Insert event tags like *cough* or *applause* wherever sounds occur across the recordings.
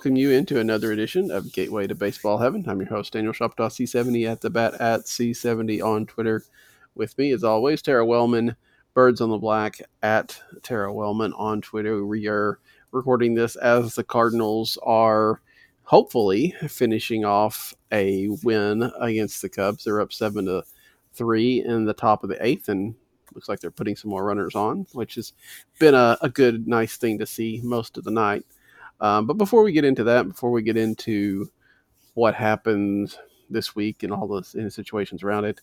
welcome you into another edition of Gateway to Baseball Heaven. I'm your host, Daniel Shoptaw, C70 at the bat at C70 on Twitter. With me, as always, Tara Wellman, Birds on the Black at Tara Wellman on Twitter. We are recording this as the Cardinals are hopefully finishing off a win against the Cubs. They're up seven to three in the top of the eighth, and looks like they're putting some more runners on, which has been a, a good, nice thing to see most of the night. Um, but before we get into that, before we get into what happened this week and all the situations around it,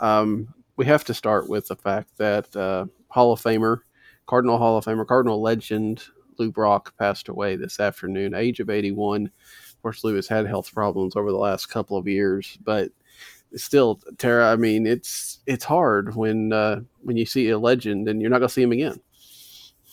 um, we have to start with the fact that uh, Hall of Famer, Cardinal Hall of Famer, Cardinal legend Lou Brock passed away this afternoon, age of 81. Of course, Lou has had health problems over the last couple of years, but still, Tara, I mean, it's it's hard when uh, when you see a legend and you're not going to see him again.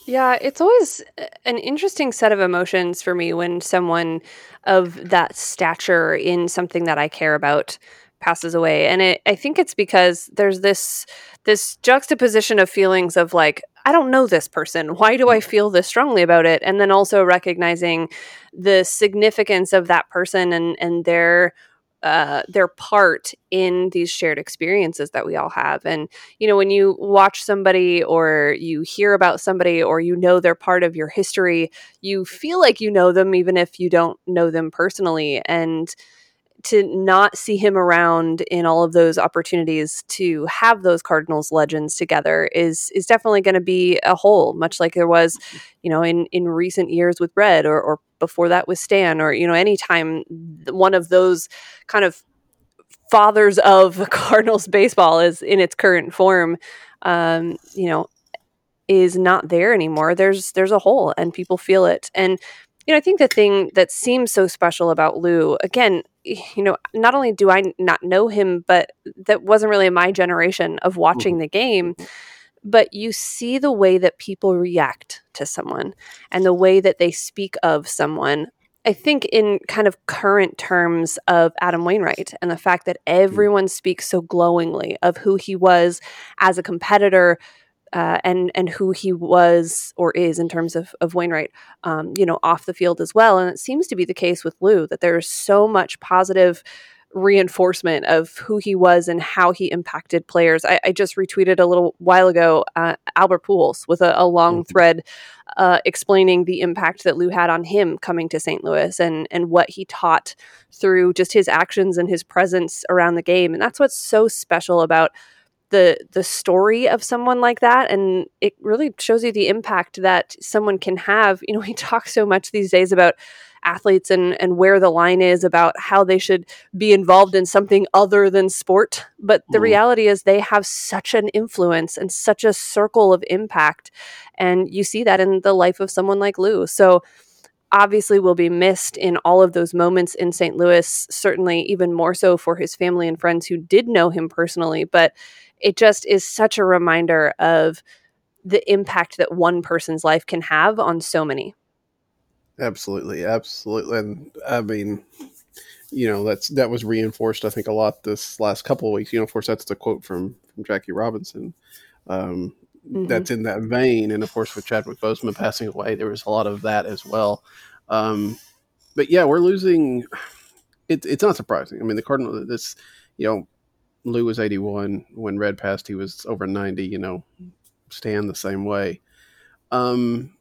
Yeah, it's always uh, an interesting set of emotions for me when someone of that stature in something that I care about passes away. And it, I think it's because there's this this juxtaposition of feelings of like I don't know this person. Why do I feel this strongly about it? And then also recognizing the significance of that person and and their uh, their part in these shared experiences that we all have. And, you know, when you watch somebody or you hear about somebody or you know they're part of your history, you feel like you know them even if you don't know them personally. And, to not see him around in all of those opportunities to have those Cardinals legends together is is definitely going to be a hole, much like there was, you know, in in recent years with Red or or before that with Stan or you know anytime one of those kind of fathers of *laughs* Cardinals baseball is in its current form, um, you know, is not there anymore. There's there's a hole and people feel it and you know, I think the thing that seems so special about Lou, again, you know, not only do I not know him, but that wasn't really my generation of watching mm-hmm. the game, but you see the way that people react to someone and the way that they speak of someone. I think in kind of current terms of Adam Wainwright and the fact that mm. everyone speaks so glowingly of who he was as a competitor, uh, and and who he was or is in terms of of Wainwright, um, you know, off the field as well. And it seems to be the case with Lou that there's so much positive reinforcement of who he was and how he impacted players. I, I just retweeted a little while ago uh, Albert Pujols with a, a long mm-hmm. thread uh, explaining the impact that Lou had on him coming to St. Louis and and what he taught through just his actions and his presence around the game. And that's what's so special about the the story of someone like that and it really shows you the impact that someone can have you know *laughs* we talk so much these days about athletes and and where the line is about how they should be involved in something other than sport but the mm. reality is they have such an influence and such a circle of impact and you see that in the life of someone like Lou so obviously will be missed in all of those moments in St. Louis certainly even more so for his family and friends who did know him personally but it just is such a reminder of the impact that one person's life can have on so many. Absolutely, absolutely, and I mean, you know, that's that was reinforced. I think a lot this last couple of weeks. You know, of course, that's the quote from from Jackie Robinson. Um, mm-hmm. That's in that vein, and of course, with Chadwick Boseman passing away, there was a lot of that as well. Um, but yeah, we're losing. It, it's not surprising. I mean, the Cardinal. This, you know, Lou was 81. When Red passed, he was over 90. You know, Stan the same way. Um,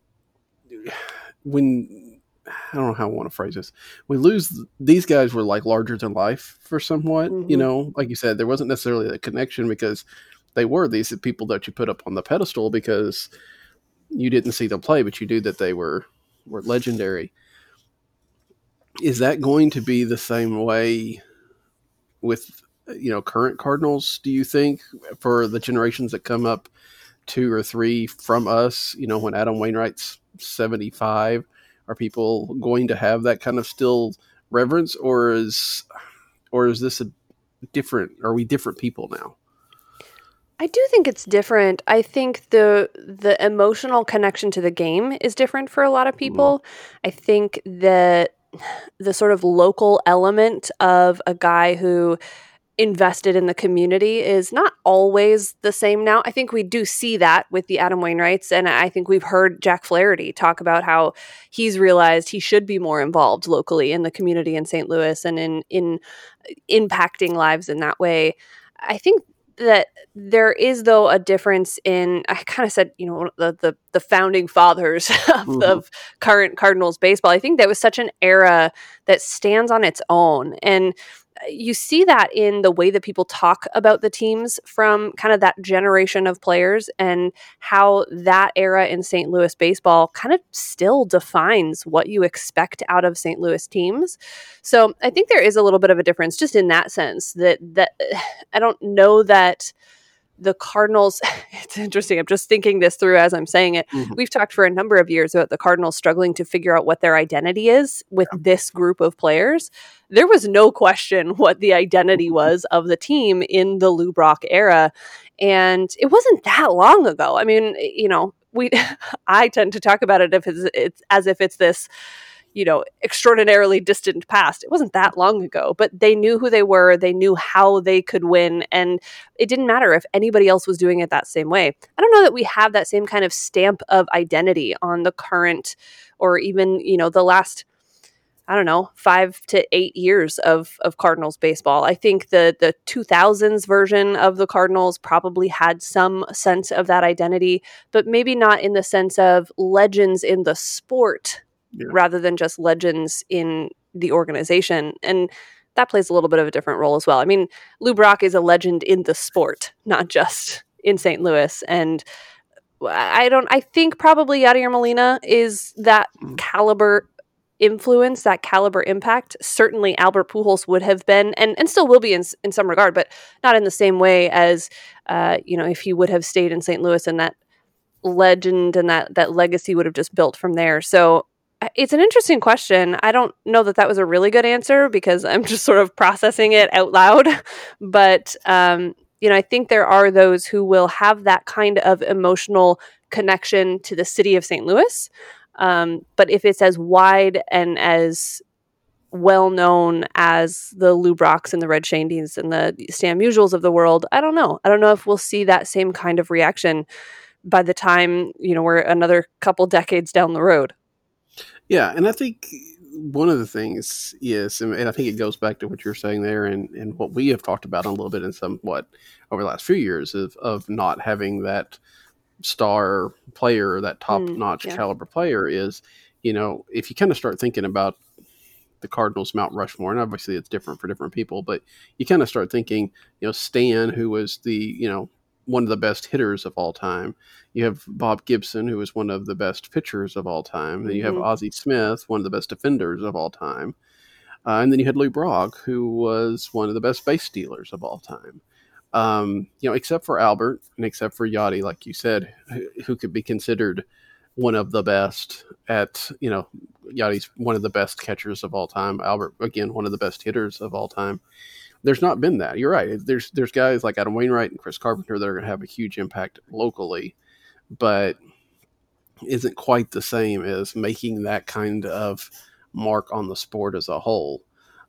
when I don't know how I want to phrase this. We lose these guys were like larger than life for somewhat. Mm-hmm. You know, like you said, there wasn't necessarily a connection because they were these people that you put up on the pedestal because you didn't see them play, but you knew that they were were legendary. Is that going to be the same way with you know current Cardinals? Do you think for the generations that come up, two or three from us? You know, when Adam Wainwright's seventy five, are people going to have that kind of still reverence, or is or is this a different? Are we different people now? I do think it's different. I think the the emotional connection to the game is different for a lot of mm-hmm. people. Mm. I think that the sort of local element of a guy who invested in the community is not always the same now. I think we do see that with the Adam Wainwrights. And I think we've heard Jack Flaherty talk about how he's realized he should be more involved locally in the community in St. Louis and in in impacting lives in that way. I think that there is though a difference in I kind of said, you know, the the, the founding fathers *laughs* of, mm-hmm. of current Cardinals baseball. I think that was such an era that stands on its own. And you see that in the way that people talk about the teams from kind of that generation of players and how that era in St. Louis baseball kind of still defines what you expect out of St. Louis teams. So I think there is a little bit of a difference just in that sense that that *sighs* I don't know that the Cardinals, *laughs* it's interesting. I'm just thinking this through as I'm saying it. Mm-hmm. We've talked for a number of years about the Cardinals struggling to figure out what their identity is with yeah. this group of players. There was no question *laughs* what the identity mm-hmm. was of the team in the Lou Brock era. And it wasn't that long ago. I mean, you know, we *laughs* I tend to talk about it if it's, it's as if it's this you know, extraordinarily distant past. It wasn't that long ago, but they knew who they were. They knew how they could win. And it didn't matter if anybody else was doing it that same way. I don't know that we have that same kind of stamp of identity on the current or even, you know, the last. I don't know, five to eight years of of Cardinals baseball. I think the the 2000s version of the Cardinals probably had some sense of that identity, but maybe not in the sense of legends in the sport yeah. rather than just legends in the organization. And that plays a little bit of a different role as well. I mean, Lou Brock is a legend in the sport, not just in St. Louis. And I don't, I think probably Yadier Molina is that mm. caliber influence, that caliber impact. Certainly Albert Pujols would have been, and, and still will be in, in some regard, but not in the same way as, uh, you know, if he would have stayed in St. Louis and that legend and that, that legacy would have just built from there. So it's an interesting question. I don't know that that was a really good answer because I'm *laughs* just sort of processing it out loud. *laughs* But, um, you know, I think there are those who will have that kind of emotional connection to the city of St. Louis. Um, but if it's as wide and as well known as the Lou Brocks and the Red Schoendiensts and the Stan Musials of the world, I don't know. I don't know if we'll see that same kind of reaction by the time, you know, we're another couple decades down the road. Yeah, and I think one of the things is, and I think it goes back to what you're saying there, and, and what we have talked about a little bit in somewhat over the last few years of of not having that star player, that top notch mm, yeah. caliber player is, you know, if you kind of start thinking about the Cardinals Mount Rushmore, and obviously it's different for different people, but you kind of start thinking, you know, Stan, who was the, you know, one of the best hitters of all time. You have Bob Gibson, who is one of the best pitchers of all time. Then you have mm-hmm. Ozzie Smith, one of the best defenders of all time. Uh, and then you had Lou Brock, who was one of the best base stealers of all time. Um, you know, except for Albert and except for Yadi, like you said, who, who could be considered one of the best at, you know, Yadi's one of the best catchers of all time. Albert, again, one of the best hitters of all time there's not been that. You're right. There's there's guys like Adam Wainwright and Chris Carpenter that are going to have a huge impact locally, but isn't quite the same as making that kind of mark on the sport as a whole.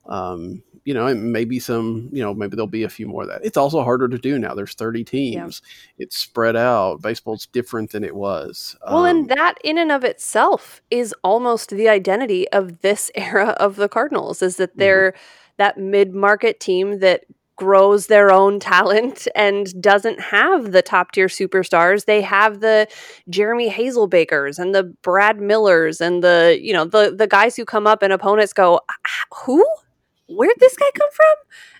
Um, you know, and maybe some, you know, maybe there'll be a few more of that. It's also harder to do now. There's 30 teams. Yeah. It's spread out. Baseball's different than it was. Well, um, and that in and of itself is almost the identity of this *laughs* era of the Cardinals is that mm-hmm. they're mm-hmm that mid market team that grows their own talent *laughs* and doesn't have the top tier superstars. They have the Jeremy Hazelbakers and the Brad Millers and the, you know, the the guys who come up and opponents go, who? Where'd this guy come from?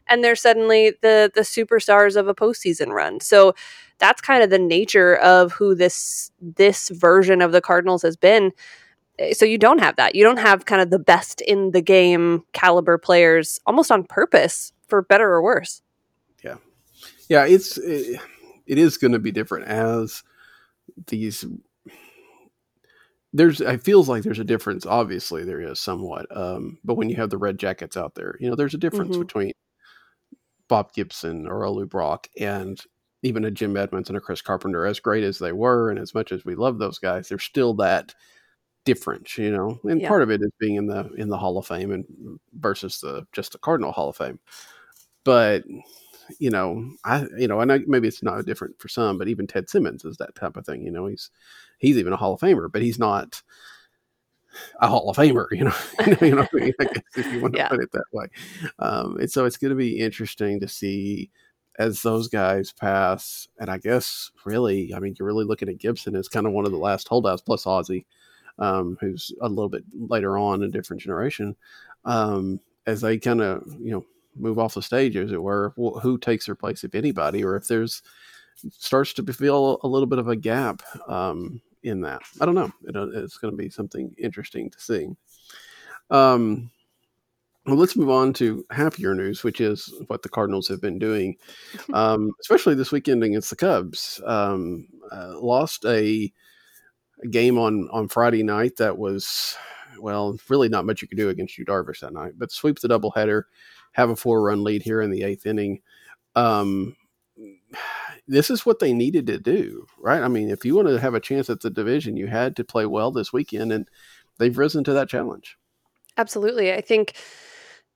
And they're suddenly the the superstars of a postseason run. So that's kind of the nature of who this this version of the Cardinals has been. So you don't have that. You don't have kind of the best in the game caliber players almost on purpose for better or worse. Yeah. Yeah, it's it, it is going to be different as these there's it feels like there's a difference obviously there is somewhat um, but when you have the red jackets out there you know there's a difference mm-hmm. between bob gibson or a lou brock and even a jim edmonds and a chris carpenter as great as they were and as much as we love those guys there's still that different, you know. And yeah. part of it is being in the in the Hall of Fame and versus the just the Cardinal Hall of Fame. but you know, I you know, and I maybe it's not different for some, but even Ted Simmons is that type of thing. You know, he's he's even a Hall of Famer, but he's not a Hall of Famer. *laughs* You know, you know, I mean? I if you want to *laughs* yeah. put it that way. Um, and so it's going to be interesting to see as those guys pass. And I guess really, I mean, you're really looking at Gibson as kind of one of the last holdouts, plus Ozzie, um, who's a little bit later on, a different generation. Um, as they kind of you know move off the stage, as it were, who takes their place, if anybody, or if there's starts to feel a little bit of a gap um, in that. I don't know. It, it's going to be something interesting to see. Um, well, let's move on to happier news, which is what the Cardinals have been doing, *laughs* um, especially this weekend against the Cubs. Um, uh, lost a, a, game on on Friday night that was, well, really not much you could do against Yu Darvish that night, but sweep the doubleheader have a four run lead here in the eighth inning. Um, this is what they needed to do, right? I mean, if you want to have a chance at the division, you had to play well this weekend, and they've risen to that challenge. Absolutely. I think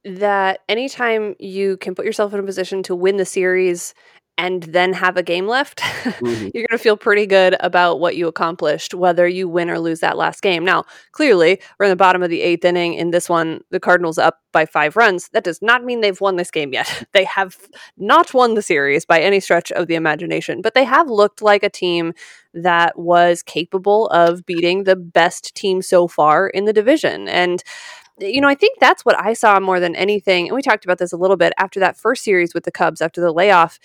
that anytime you can put yourself in a position to win the series and then have a game left, *laughs* mm-hmm. you're going to feel pretty good about what you accomplished, whether you win or lose that last game. Now, clearly, we're in the bottom of the eighth inning. In this one, the Cardinals up by five runs. That does not mean they've won this game yet. *laughs* they have not won the series by any stretch of the imagination, but they have looked like a team that was capable of beating the best team so far in the division. And you know, I think that's what I saw more than anything. And we talked about this a little bit after that first series with the Cubs after the layoff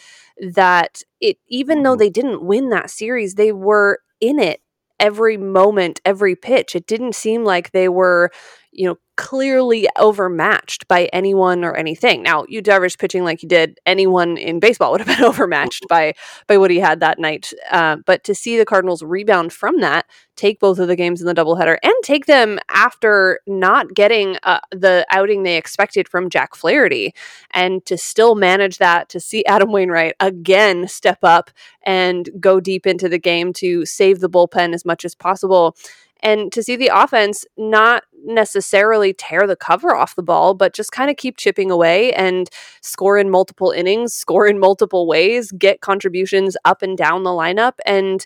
that it even though mm-hmm. they didn't win that series, they were in it every moment, every pitch. It didn't seem like they were, you know, clearly overmatched by anyone or anything. Now, Yu Darvish pitching like he did, anyone in baseball *laughs* would have been overmatched by by what he had that night. Uh, but to see the Cardinals rebound from that, take both of the games in the doubleheader, and take them after not getting uh, the outing they expected from Jack Flaherty, and to still manage that, to see Adam Wainwright again step up and go deep into the game to save the bullpen as much as possible and to see the offense not necessarily tear the cover off the ball, but just kind of keep chipping away and score in multiple innings, *laughs* score in multiple ways, get contributions up and down the lineup, and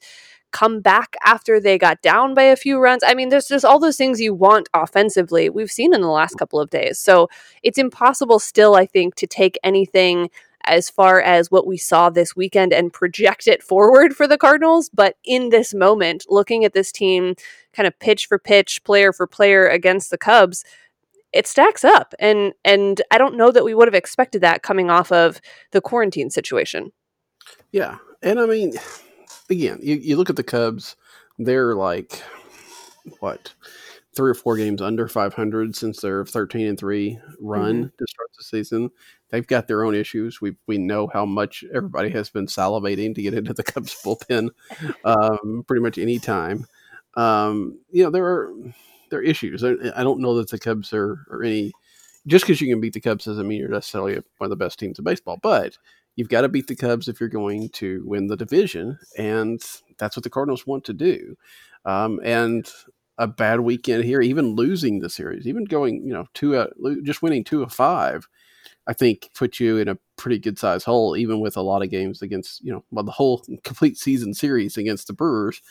come back after they got down by a few runs. I mean, there's just all those things you want offensively, we've seen in the last couple of days. So it's impossible still, I think, to take anything as far as what we saw this weekend and project it forward for the Cardinals. But in this moment, looking at this team kind of pitch for pitch, player for player against the Cubs, it stacks up. And and I don't know that we would have expected that coming off of the quarantine situation. Yeah. And I mean, again, you, you look at the Cubs, they're like what? Three or four games under 500 since their 13 and 3 run mm-hmm. to start the season they've got their own issues. We we know how much everybody has been salivating to get into the *laughs* Cubs bullpen, um, pretty much any time. Um, you know there are there are issues. I, don't know that the Cubs are, any. Just because you can beat the Cubs doesn't mean you're necessarily one of the best teams in baseball. But you've got to beat the Cubs if you're going to win the division, and that's what the Cardinals want to do. Um, and a bad weekend here, even losing the series, even going, you know, two, uh, just winning two of five, I think put you in a pretty good size hole, even with a lot of games against, you know, well, the whole *laughs* complete season series against the Brewers,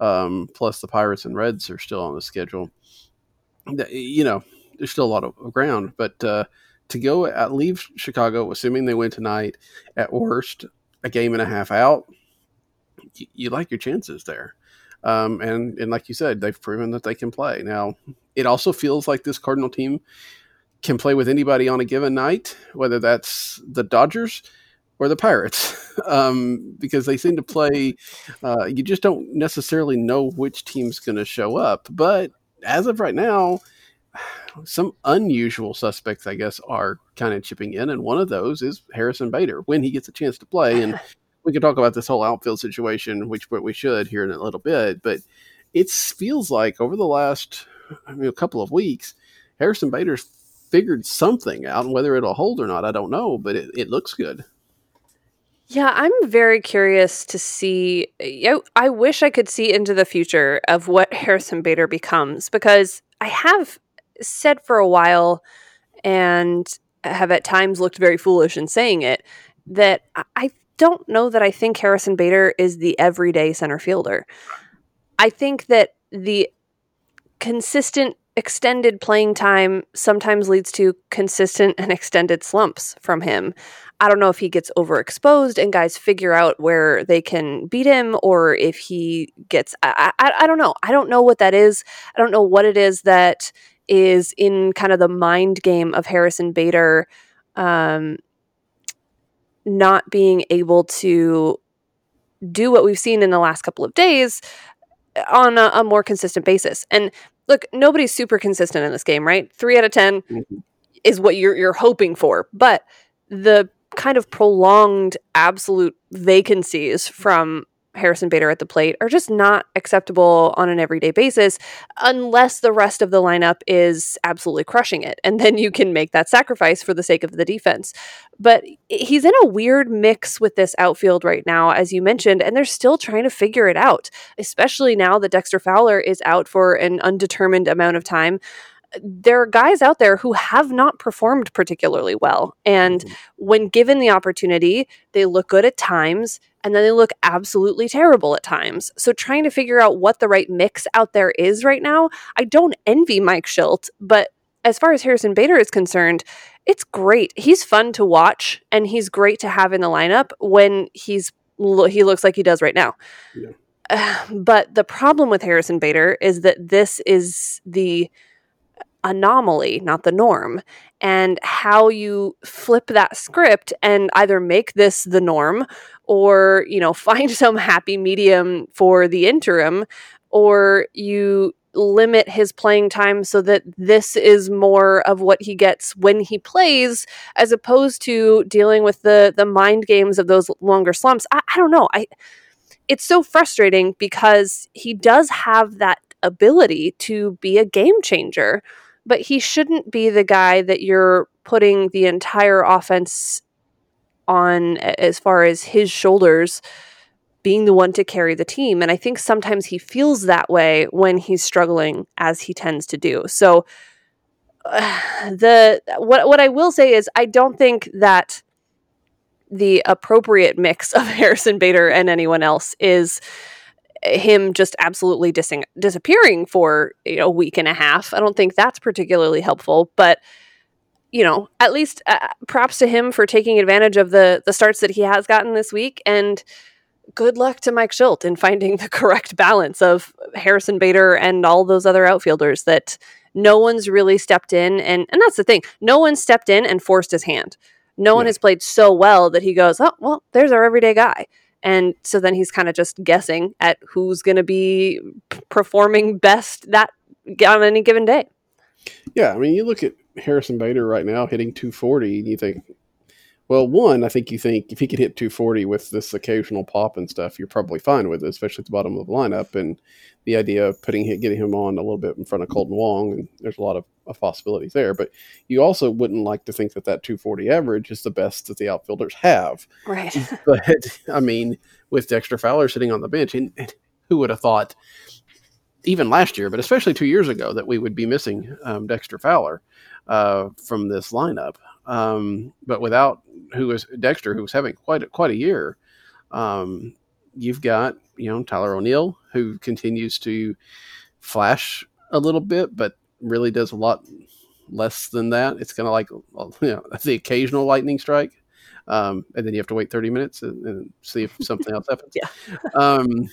um, plus the Pirates and Reds are still on the schedule. You know, there's still a lot of ground, but uh, to go at leave Chicago, assuming they win tonight, at worst a game and a half out, you, you like your chances there. Um, and and like you said, they've proven that they can play. Now, it also feels like this Cardinal team can play with anybody on a given night, whether that's the Dodgers or the Pirates, *laughs* um, because they seem to play. Uh, you just don't necessarily know which team's going to show up. But as of right now, *sighs* some unusual suspects, I guess, are kind of chipping in, and one of those is Harrison Bader when he gets a chance to play. And *laughs* we can talk about this whole outfield situation, which we should here in a little bit. But it feels like over the last I mean, a couple of weeks, Harrison Bader's figured something out, and whether it'll hold or not, I don't know, but it, it looks good. Yeah, I'm very curious to see. I wish I could see into the future of what *laughs* Harrison Bader becomes because I have said for a while, and have at times looked very foolish in saying it, that I don't know that I think Harrison Bader is the everyday center fielder. I think that the consistent extended playing time sometimes leads to consistent and extended slumps from him. I don't know if he gets overexposed and guys figure out where they can beat him or if he gets I, I, I don't know. I don't know what that is. I don't know what it is that is in kind of the mind game of Harrison Bader um, not being able to do what we've seen in the last couple of days on a, a more consistent basis. And look, nobody's super consistent in this game, right? Three out of 10 mm-hmm. is what you're you're hoping for, but the kind of prolonged absolute vacancies from Harrison Bader at the plate are just not acceptable on an everyday basis unless the rest of the lineup is absolutely crushing it. And then you can make that sacrifice for the sake of the defense. But he's in a weird mix with this outfield right now, as you mentioned, and they're still trying to figure it out, especially now that Dexter Fowler is out for an undetermined amount of time there are guys out there who have not performed particularly well. And mm-hmm. when given the opportunity, they look good at times and then they look absolutely terrible at times. So trying to figure out what the right mix out there is right now, I don't envy Mike Shildt, but as far as Harrison Bader is concerned, it's great. He's fun to watch and he's great to have in the lineup when he's he looks like he does right now. Yeah. *sighs* but the problem with Harrison Bader is that this is the anomaly, not the norm, and how you flip that script and either make this the norm or, you know, *laughs* find some happy medium for the interim or you limit his playing time so that this is more of what he gets when he plays as opposed to dealing with the the mind games of those longer slumps. I, I don't know. I it's so frustrating because he does have that ability to be a game changer but he shouldn't be the guy that you're putting the entire offense on as far as his shoulders being the one to carry the team. And I think sometimes he feels that way when he's struggling, as he tends to do. So, uh, *sighs* the what what I will say is I don't think that the appropriate mix of *laughs* Harrison Bader and anyone else is him just absolutely dis- disappearing for you know, a week and a half. I don't think that's particularly helpful, but you know, at least uh, props to him for taking advantage of the the starts that he has gotten this week and good luck to Mike Shildt in finding the *laughs* correct balance of Harrison Bader and all those other outfielders that no one's really stepped in and and that's the thing. No one stepped in and forced his hand. No yeah. one has played so well that he goes, "Oh, well, there's our everyday guy." And so then he's kind of just guessing at who's going to be performing best that on any given day. Yeah, I mean, you look at Harrison Bader right now hitting 240, and you think, well, one, I think you think if he could hit 240 with this occasional pop and stuff, you're probably fine with it, especially at the bottom of the lineup. And the idea of putting getting him on a little bit in front of Kolten Wong, and there's a lot of, of possibilities there. But you also wouldn't like to think that that 240 average is the best that the outfielders have. Right. *laughs* but I mean, with Dexter Fowler sitting on the bench, and, and, who would have thought, even last year, but especially two years ago, that we would be missing um, Dexter Fowler uh, from this lineup. Um, but without who was Dexter, who was having quite a, quite a year, um, you've got you know Tyler O'Neill, who continues to flash a little bit, but really does a lot less than that. It's kind of like *laughs* you know the occasional lightning strike, um, and then you have to wait thirty minutes and, and see if something else happens. *laughs* Yeah. um,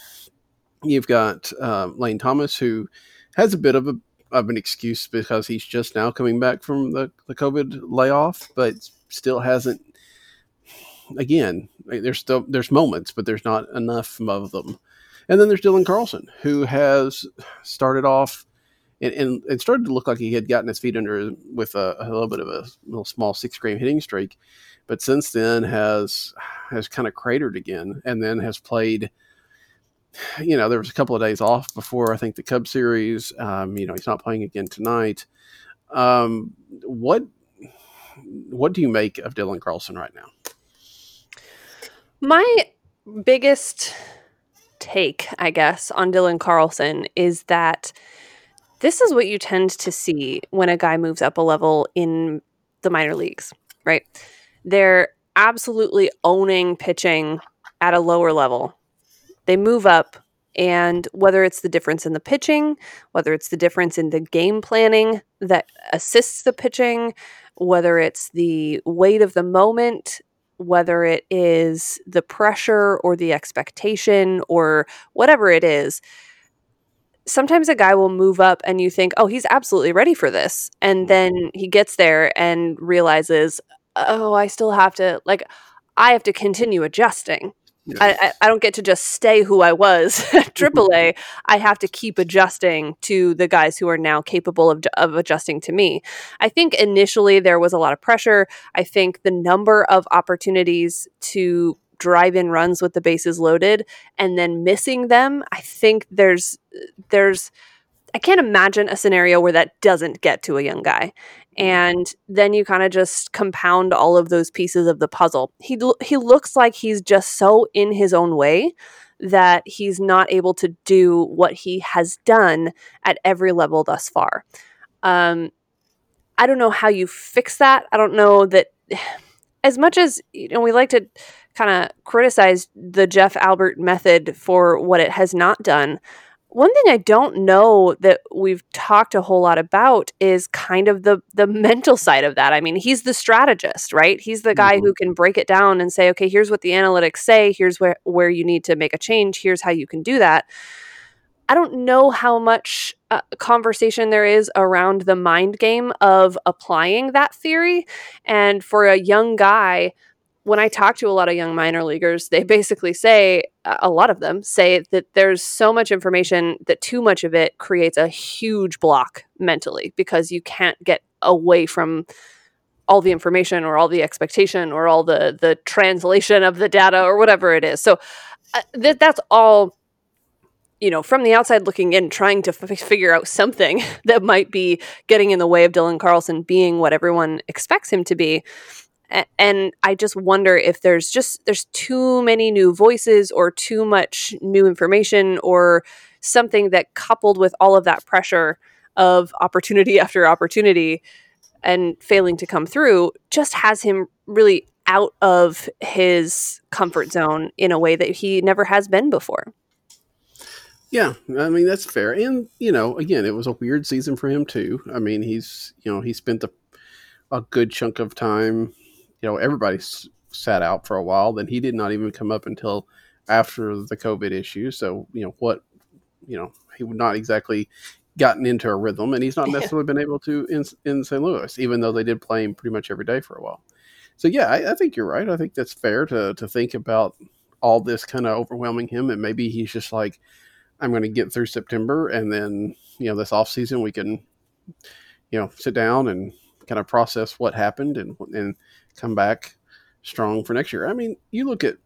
you've got uh, Lane Thomas, who has a bit of a of an excuse because he's just now coming back from the, the COVID layoff, but still hasn't again, there's still there's moments, but there's not enough of them. And then there's Dylan Carlson, who has started off and, and it started to look like he had gotten his feet under with a, a little bit of a little small six game hitting streak, but since then has has kind of cratered again, and then has played. You know, there was a couple of days off before I think the Cub series. Um, you know, he's not playing again tonight. Um, what what do you make of Dylan Carlson right now? My biggest take, I guess, on Dylan Carlson is that this is what you tend to see when a guy moves up a level in the minor leagues. right? They're absolutely owning pitching at a lower level. They move up, and whether it's the difference in the pitching, whether it's the difference in the game planning that assists the pitching, whether it's the weight of the moment, whether it is the pressure or the expectation or whatever it is, sometimes a guy will move up and you think, oh, he's absolutely ready for this. And mm-hmm. then he gets there and realizes, oh, I still have to, like, I have to continue adjusting. I, I, I don't get to just stay who I was *laughs* at mm-hmm. AAA. I have to keep adjusting to the guys who are now capable of, of adjusting to me. I think initially there was a lot of pressure. I think the number of opportunities to drive in runs with the bases loaded and then missing them, I think there's there's I can't imagine a scenario where that doesn't get to a young guy. And then you kind of just compound all of those pieces of the puzzle. He he looks like he's just so in his own way that he's not able to do what he has done at every level thus far. Um, I don't know how you fix that. I don't know that *sighs* as much as you know we like to kind of criticize the Jeff Albert method for what it has not done. One thing I don't know that we've talked a whole lot about is kind of the the mental side of that. I mean, he's the strategist, right? He's the guy mm-hmm. who can break it down and say, "Okay, here's what the analytics say. Here's where where you need to make a change. Here's how you can do that." I don't know how much uh, conversation there is around the mind game of applying that theory. And for a young guy, when I talk to a lot of young minor leaguers, they basically say, a lot of them say that there's so much information that too much of it creates a huge block mentally because you can't get away from all the information or all the expectation or all the the translation of the data or whatever it is. So uh, th- that's all you know, from the outside looking in, trying to f- figure out something *laughs* that might be getting in the way of Dylan Carlson being what everyone expects him to be and i just wonder if there's just there's too many new voices or too much new information or something that coupled with all of that pressure of opportunity *laughs* after opportunity and failing to come through just has him really out of his comfort zone in a way that he never has been before yeah, I mean that's fair, and you know, again, it was a weird season for him too. I mean, he's you know he spent a, a good chunk of time you know everybody sat out for a while. Then he did not even come up until after the COVID issue. So you know what, you know he would not exactly gotten into a rhythm, and he's not *laughs* necessarily been able to in in St. Louis, even though they did play him pretty much every day for a while. So yeah, I, I think you're right. I think that's fair to to think about all this kind of overwhelming him, and maybe he's just like, I'm going to get through September, and then you know this off season we can, you know, sit down and kind of process what happened and and come back strong for next year. I mean, you look at,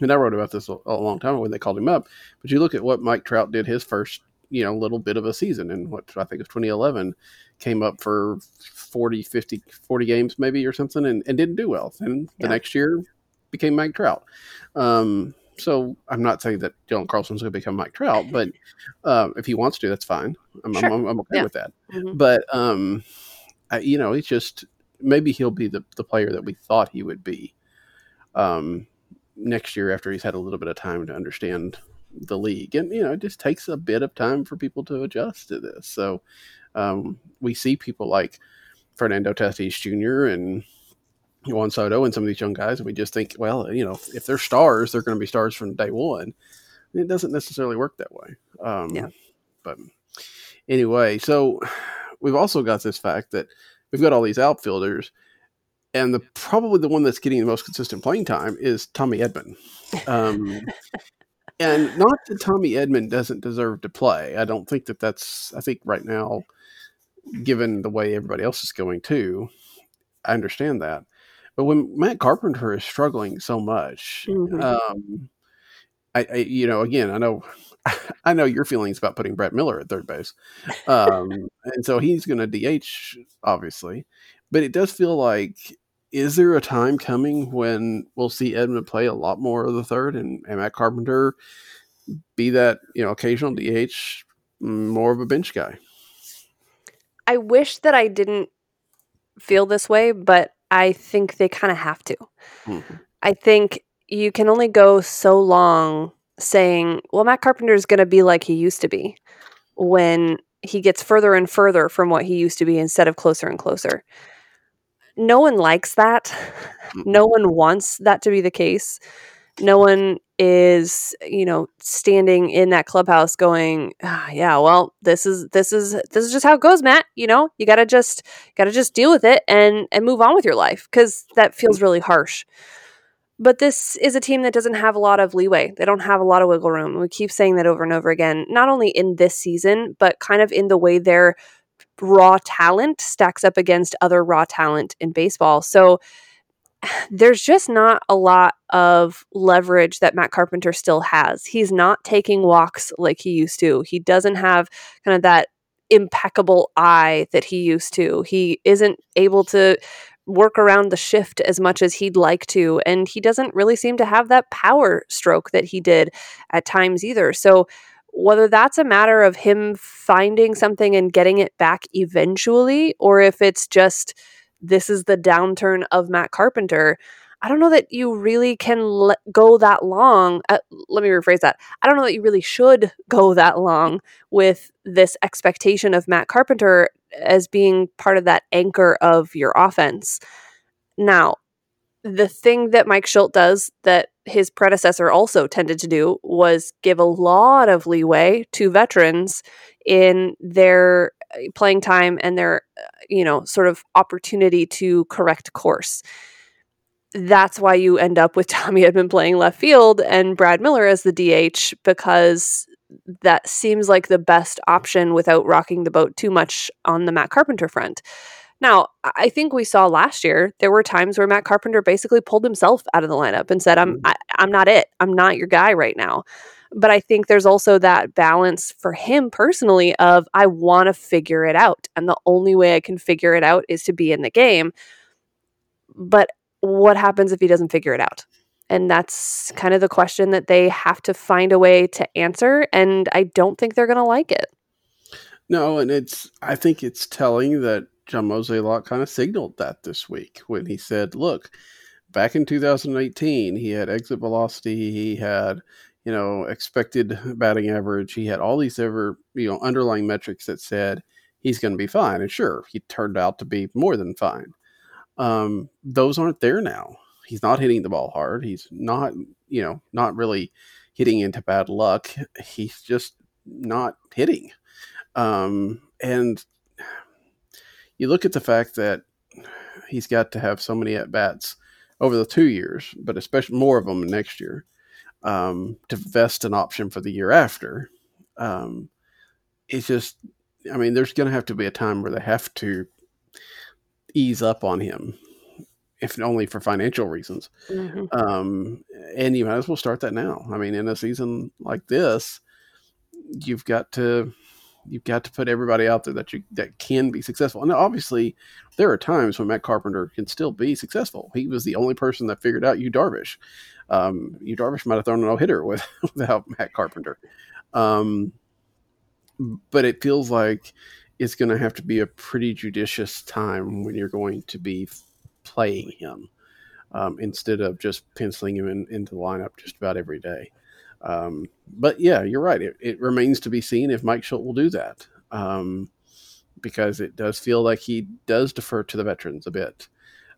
mean, I wrote about this a, a long time ago when they called him up, but you look at what Mike Trout did his first, you know, little bit of a season in what I think of 2011 came up for 40, 50, 40 games maybe or something and, and didn't do well. And the next year became Mike Trout. Um, so I'm not saying that Dylan Carlson's going to become Mike Trout, but uh, if he wants to, that's fine. I'm, sure. I'm, I'm okay yeah. with that. Mm-hmm. But um, I, you know, it's just maybe he'll be the, the player that we thought he would be um, next year after he's had a little bit of time to understand the league. And, you know, it just takes a bit of time for people to adjust to this. So um, we see people like Fernando Tatis Jr. and Juan Soto and some of these young guys, and we just think, well, you know, if they're stars, they're going to be stars from day one. And it doesn't necessarily work that way. Um, yeah. But anyway, so we've also got this fact that – we've got all these outfielders, and the probably the one that's getting the most consistent playing time is Tommy Edman. Um, *laughs* and not that Tommy Edman doesn't deserve to play. I don't think that that's. I think right now, given the way everybody else is going too, I understand that. But when Matt Carpenter is struggling so much, mm-hmm. um, I, I, you know, again, I know *laughs* I know your feelings about putting Brad Miller at third base. Um, and so he's going to DH, obviously. But it does feel like, is there a time coming when we'll see Edman play a lot more of the third and, and Matt Carpenter be that, you know, occasional DH, mm, more of a bench guy? I wish that I didn't feel this way, but I think they kind of have to. Mm-hmm. I think you can only go so long saying, well, Matt Carpenter is going to be like he used to be when he gets further and further from what he used to be instead of closer and closer. No one likes that. No one wants that to be the case. No one is, you know, standing in that clubhouse going, ah, "Yeah, well, this is this is this is just how it goes, Matt. You know, you got to just got to just deal with it and and move on with your life because that feels really harsh." But this is a team that doesn't have a lot of leeway. They don't have a lot of wiggle room. We keep saying that over and over again, not only in this season, but kind of in the way their raw talent stacks up against other raw talent in baseball. So *sighs* there's just not a lot of leverage that Matt Carpenter still has. He's not taking walks like he used to. He doesn't have kind of that impeccable eye that he used to. He isn't able to work around the shift as much as he'd like to. And he doesn't really seem to have that power stroke that he did at times either. So, whether that's a matter of him finding something and getting it back eventually, or if it's just this is the downturn of Matt Carpenter, I don't know that you really can let go that long. Uh, let me rephrase that. I don't know that you really should go that long with this expectation of Matt Carpenter as being part of that anchor of your offense. Now, the thing that Mike Shildt does that his predecessor also tended to do was give a lot of leeway to veterans in their uh, playing time and their, uh, you know, sort of opportunity to correct course. That's why you end up with *laughs* Tommy Edman playing left field and Brad Miller as the DH because that seems like the best option without rocking the boat too much on the Matt Carpenter front. Now, I think we saw last year there were times where Matt Carpenter basically pulled himself out of the lineup and said, "I'm mm-hmm. I, am i am not it. I'm not your guy right now." But I think there's also that balance for him personally of I want to figure it out, and the only way I can figure it out is to be in the game. But what happens if he doesn't figure it out? And that's kind of the question that they have to find a way to answer. And I don't think they're going to like it. No, and it's, I think it's telling that John Mozeliak kind of signaled that this week when he said, look, back in 2018, he had exit velocity, he had, you know, expected batting average, he had all these ever, you know, underlying metrics that said he's going to be fine. And sure, he turned out to be more than fine. Um, those aren't there now he's not hitting the ball hard. He's not, you know, not really hitting into bad luck. He's just not hitting. Um, and you look at the fact that he's got to have so many at bats over the two years, but especially more of them next year, um, to vest an option for the year after. Um, it's just, I mean, there's going to have to be a time where they have to ease up on him if only for financial reasons. Mm-hmm. Um, and you might as well start that now. I mean, in a season like this, you've got to you've got to put everybody out there that you that can be successful. And obviously, there are times when Matt Carpenter can still be successful. He was the only person that figured out Yu Darvish. Um, Yu Darvish might have thrown a no hitter with *laughs* without Matt Carpenter. Um, but it feels like it's going to have to be a pretty judicious time when you're going to be playing him um, instead of just penciling him in, into the lineup just about every day. Um, but yeah, you're right. It, it, remains to be seen if Mike Shildt will do that um, because it does feel like he does defer to the veterans a bit.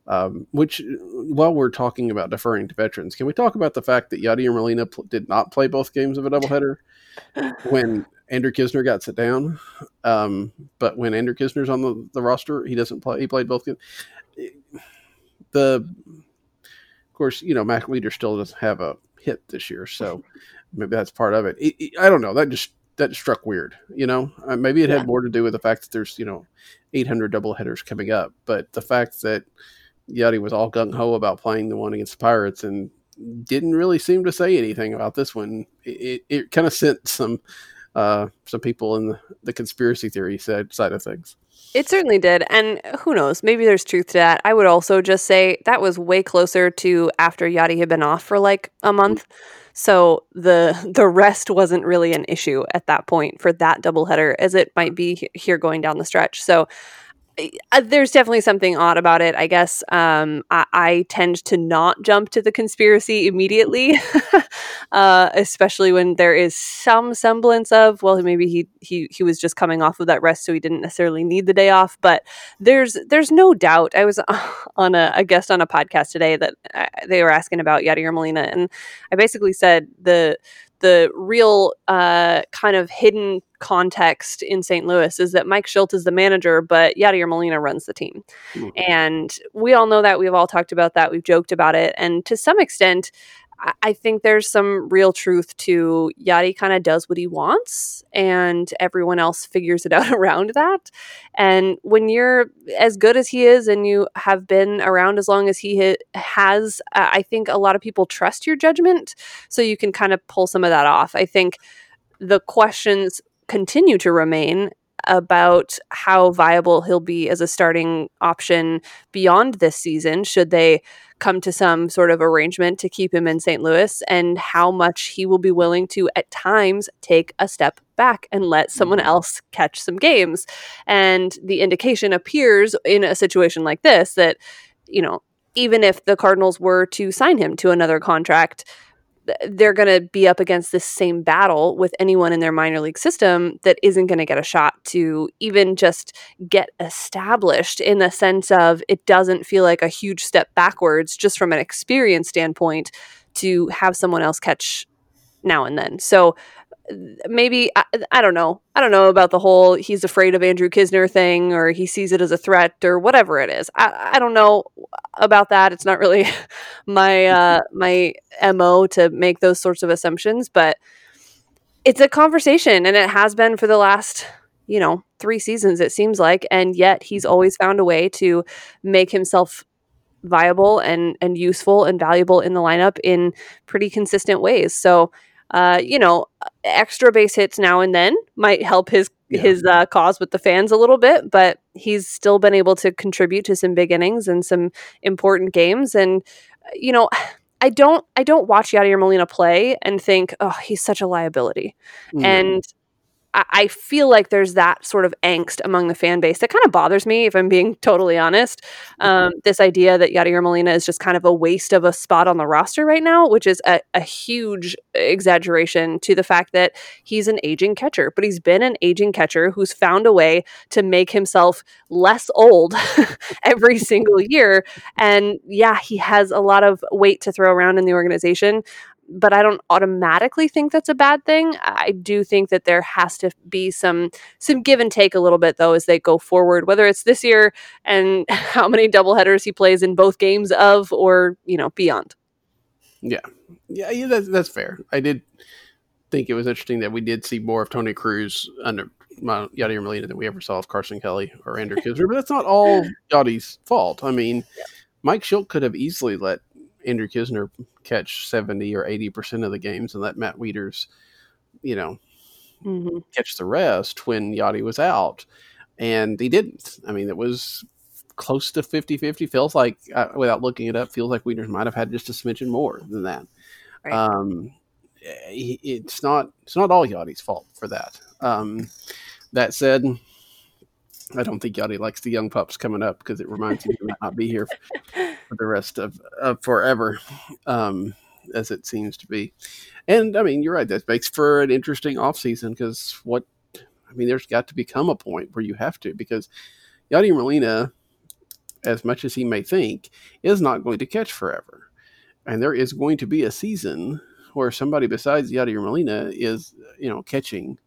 Um, which, while we're talking about deferring to veterans, can we talk about the fact that Yadier Molina pl- did not play both games of a doubleheader *laughs* when Andrew Knizner got sit down? Um, but when Andrew Knizner's on the, the roster, he doesn't play. He played both games the of course, you know, Mac Leader still doesn't have a hit this year, so maybe that's part of it. it, it I don't know. That just that struck weird. You know, uh, maybe it yeah. had more to do with the fact that there's you know 800 double headers coming up, but the fact that Yadi was all gung ho about playing the one against the Pirates and didn't really seem to say anything about this one. It, it, it kind of sent some uh, some people in the, the conspiracy theory side, side of things. It certainly did. And who knows, maybe there's truth to that. I would also just say that was way closer to after Yadi had been off for like a month. So the the rest wasn't really an issue at that point for that doubleheader as it might be here going down the stretch. So uh, there's definitely something odd about it. I guess um, I, I, tend to not jump to the conspiracy immediately, *laughs* uh, especially when there is some semblance of well, maybe he he he was just coming off of that rest, so he didn't necessarily need the day off. But there's there's no doubt. I was *laughs* on a, a guest on a podcast today that uh, they were asking about Yadier Molina, and I basically said the the real uh, kind of hidden context in St. Louis is that Mike Shildt is the manager, but Yadier Molina runs the team. Mm-hmm. And we all know that. We've all talked about that. We've joked about it. And to some extent, I think there's some real truth to Yadi kind of does what he wants and everyone else figures it *laughs* out around that. And when you're as good as he is and you have been around as long as he ha- has, uh, I think a lot of people trust your judgment. So you can kind of pull some of that off. I think the questions continue to remain about how viable he'll be as a starting option beyond this season should they come to some sort of arrangement to keep him in St. Louis and how much he will be willing to at times take a step back and let someone mm-hmm. else catch some games and the indication appears in a situation like this that you know even if the Cardinals were to sign him to another contract they're going to be up against this same battle with anyone in their minor league system that isn't going to get a shot to even just get established in the sense of it doesn't feel like a huge step backwards just from an experience standpoint to have someone else catch now and then. So maybe I, I, don't know. I don't know about the whole he's afraid of Andrew Knizner thing or he sees it as a threat or whatever it is. I, I don't know about that. It's not really *laughs* my uh, *laughs* my mo to make those sorts of assumptions, but it's a conversation and it has been for the last you know three seasons it seems like, and yet he's always found a way to make himself viable and and useful and valuable in the lineup in pretty consistent ways. So uh, you know, extra base hits now and then might help his yeah. his uh, cause with the fans a little bit, but he's still been able to contribute to some big innings and some important games. And you know, I don't I don't watch Yadier Molina play and think, oh, he's such a liability. Mm. And I feel like there's that sort of angst among the fan base that kind of bothers me, if I'm being *laughs* totally honest. Um, this idea that Yadier Molina is just kind of a waste of a spot on the roster right now, which is a, a, huge exaggeration to the fact that he's an aging catcher, but he's been an aging catcher who's found a way to make himself less old *laughs* every single year. And yeah, he has a lot of weight to throw around in the organization but I don't automatically think that's a bad thing. I do think that there has to be some some give and take a little bit though as they go forward, whether it's this year and *laughs* how many doubleheaders he plays in both games of or, you know, beyond. Yeah. Yeah, yeah that's, that's fair. I did think it was interesting that we did see more of Tony Cruz under Yadier Molina than we ever saw of Carson Kelly or Andrew *laughs* Knizner, but that's not all *laughs* Yadi's fault. I mean, yeah. Mike Shildt could have easily let Andrew Knizner catch 70 or 80% of the games and let Matt Wieters, you know, mm-hmm. catch the rest when Yadi was out. And he didn't. I mean, it was close to 50 50. Feels like, uh, without looking it up, feels like Wieters might have had just a smidgen more than that. Right. Um, it's not it's not all Yadi's fault for that. Um, that said, I don't think Yadi likes the young pups coming up because it reminds him he might not be here *laughs* for the rest of, of forever, um, as it seems to be. And I mean, you're right. That makes for an interesting offseason because what I mean, there's got to become a point where you have to because Yadi Molina, as much as he may think, is not going to catch forever, and there is going to be a season where somebody besides Yadier Molina is, you know, catching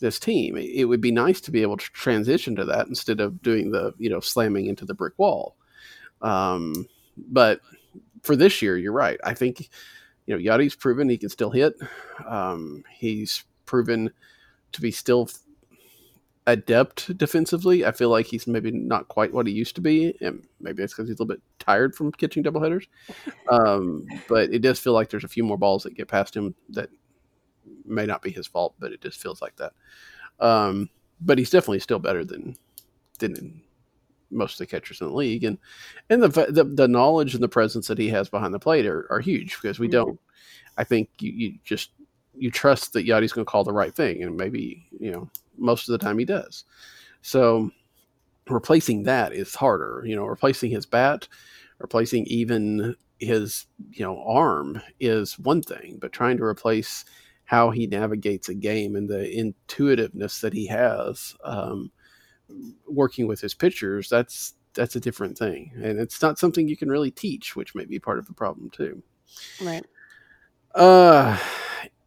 this team. It would be nice to be able to transition to that instead of doing the you know slamming into the brick wall. Um, but for this year, you're right. I think you know Yadi's proven he can still hit. Um, he's proven to be still adept defensively. I feel like he's maybe not quite what he used to be, and maybe it's because he's a little bit tired from catching doubleheaders. Um, but it does feel like there's a few more balls that get past him that may not be his fault, but it just feels like that. Um, but he's definitely still better than than most of the catchers in the league, and and the the, the knowledge and the presence that he has behind the plate are, are huge because we mm-hmm. don't. I think you, you just you trust that Yadi's going to call the right thing, and maybe you know most of the time he does. So replacing that is harder. You know, replacing his bat, replacing even his you know arm is one thing, but trying to replace how he navigates a game and the intuitiveness that he has um, working with his pitchers that's that's a different thing. And it's not something you can really teach which may be part of the problem too. Right. Uh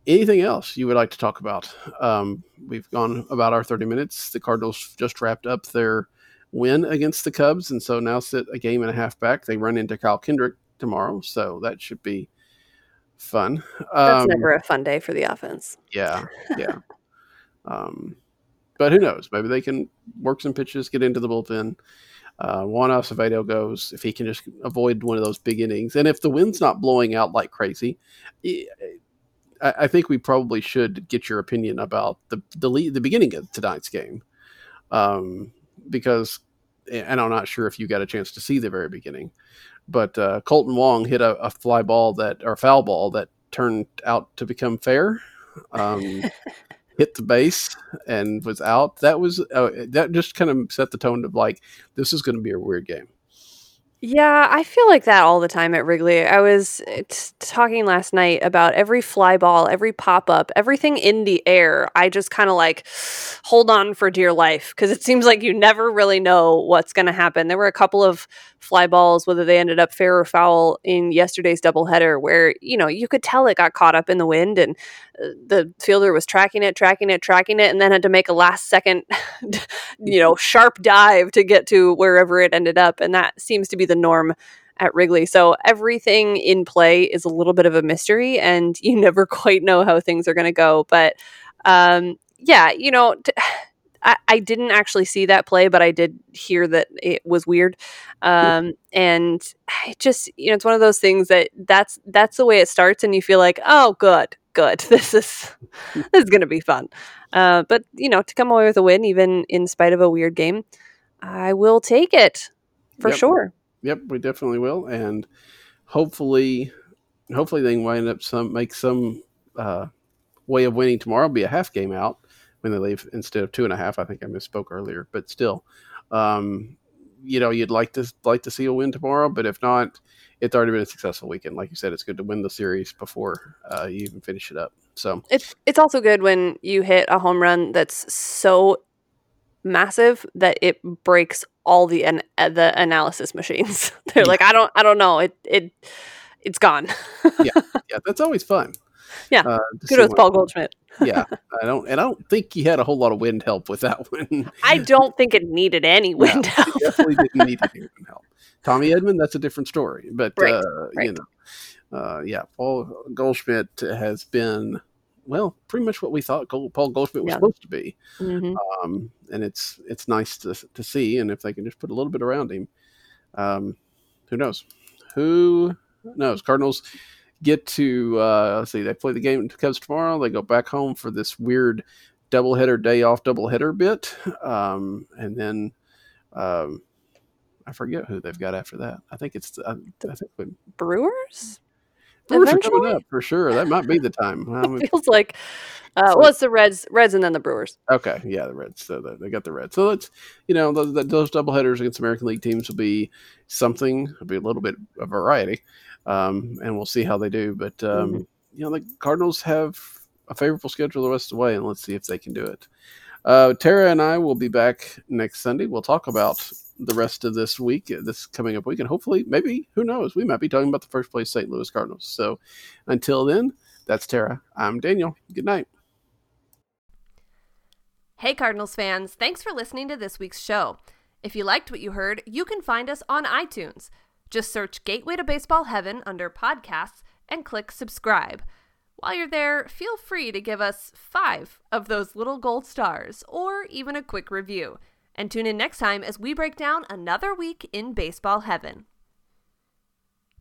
anything else you would like to talk about? Um, we've gone about our 30 minutes. The cardinals just wrapped up their win against the cubs and so now sit a game and a half back. They run into Kyle Hendricks tomorrow so that should be fun. That's um, never a fun day for the offense. Yeah yeah. *laughs* Um, but who knows? Maybe they can work some pitches get into the bullpen. Uh, Johan Oviedo goes if he can just avoid one of those big innings, and if the wind's not blowing out like crazy, I, I think we probably should get your opinion about the the, lead, the beginning of tonight's game, um, because and I'm not sure if you got a chance to see the very beginning, but uh, Kolten Wong hit a, a, fly ball that or foul ball that turned out to become fair. Um, *laughs* hit the base and was out. That was uh, that just kind of set the tone of like this is going to be a weird game. Yeah, I feel like that all the time at Wrigley. I was uh, t- talking last night about every fly ball, every pop up, everything in the air. I just kind of like hold on for dear life because it seems like you never really know what's going to happen. There were a couple of fly balls, whether they ended up fair or foul in yesterday's doubleheader, where you know you could tell it got caught up in the wind and uh, the fielder was tracking it, tracking it, tracking it, and then had to make a last second, *laughs* you know, sharp dive to get to wherever it ended up. And that seems to be the norm at Wrigley. So everything in play is a little bit of a mystery, and *laughs* you never quite know how things are going to go. But um, yeah, you know. T- I, I didn't actually see that play, but I did hear that it was weird. Um, and *sighs* it just, you know, it's one of those things that that's that's the way it starts, and you feel like, oh, good, good, *laughs* this is this is going to be fun. Uh, but you know, to come away with a win, even in spite of a weird game, I will take it for yep. sure. Yep, we definitely will, and hopefully, hopefully they can wind up some make some uh, way of winning tomorrow. Be a half game out when they leave instead of two and a half. I think I misspoke earlier, but still, um, you know, you'd like to like to see a win tomorrow, but if not, it's already been a successful weekend. Like you said, it's good to win the series before uh, you even finish it up. So it's it's also good when you hit a home run that's so massive that it breaks all the an- uh, the analysis machines. *laughs* They're yeah. like, I don't, I don't know. It, it, it's gone. yeah, yeah, that's always fun. Yeah, uh, kudos Paul Goldschmidt. *laughs* yeah, I don't, and I don't think he had a whole lot of wind help with that one. *laughs* I don't think it needed any wind help. definitely didn't need *laughs* any wind help. Tommy Edman, that's a different story, but right, uh, right. you know, uh, yeah, Paul Goldschmidt has been well, pretty much what we thought Paul Goldschmidt was yeah. supposed to be. Mm-hmm. Um, and it's it's nice to to see, and if they can just put a little bit around him, um, who knows? Who knows? Cardinals get to uh, let's see, they play the game to Cubs tomorrow. They go back home for this weird doubleheader day off doubleheader bit, um, and then um, I forget who they've got after that. I think it's the, I, I think Brewers. Brewers are coming up for sure. That might be the time. *laughs* it feels like, uh, well, it's the Reds, Reds, and then the Brewers. Okay, yeah, the Reds. So they got the Reds. So it's you know those, those doubleheaders against American League teams will be something. It'll be a little bit of variety, um, and we'll see how they do. But um, mm-hmm. you know the Cardinals have a favorable schedule the rest of the way, and let's see if they can do it. Uh, Tara and I will be back next Sunday. We'll talk about the rest of this week, uh, this coming up week, and hopefully, maybe, who knows, we might be talking about the first place St. Louis Cardinals. So until then, that's Tara. I'm Daniel. Good night. Hey, Cardinals fans. Thanks for listening to this week's show. If you liked what you heard, you can find us on iTunes. Just search Gateway to Baseball Heaven under podcasts and click subscribe. While you're there, feel free to give us five of those little gold stars or even a quick review. And tune in next time as we break down another week in baseball heaven.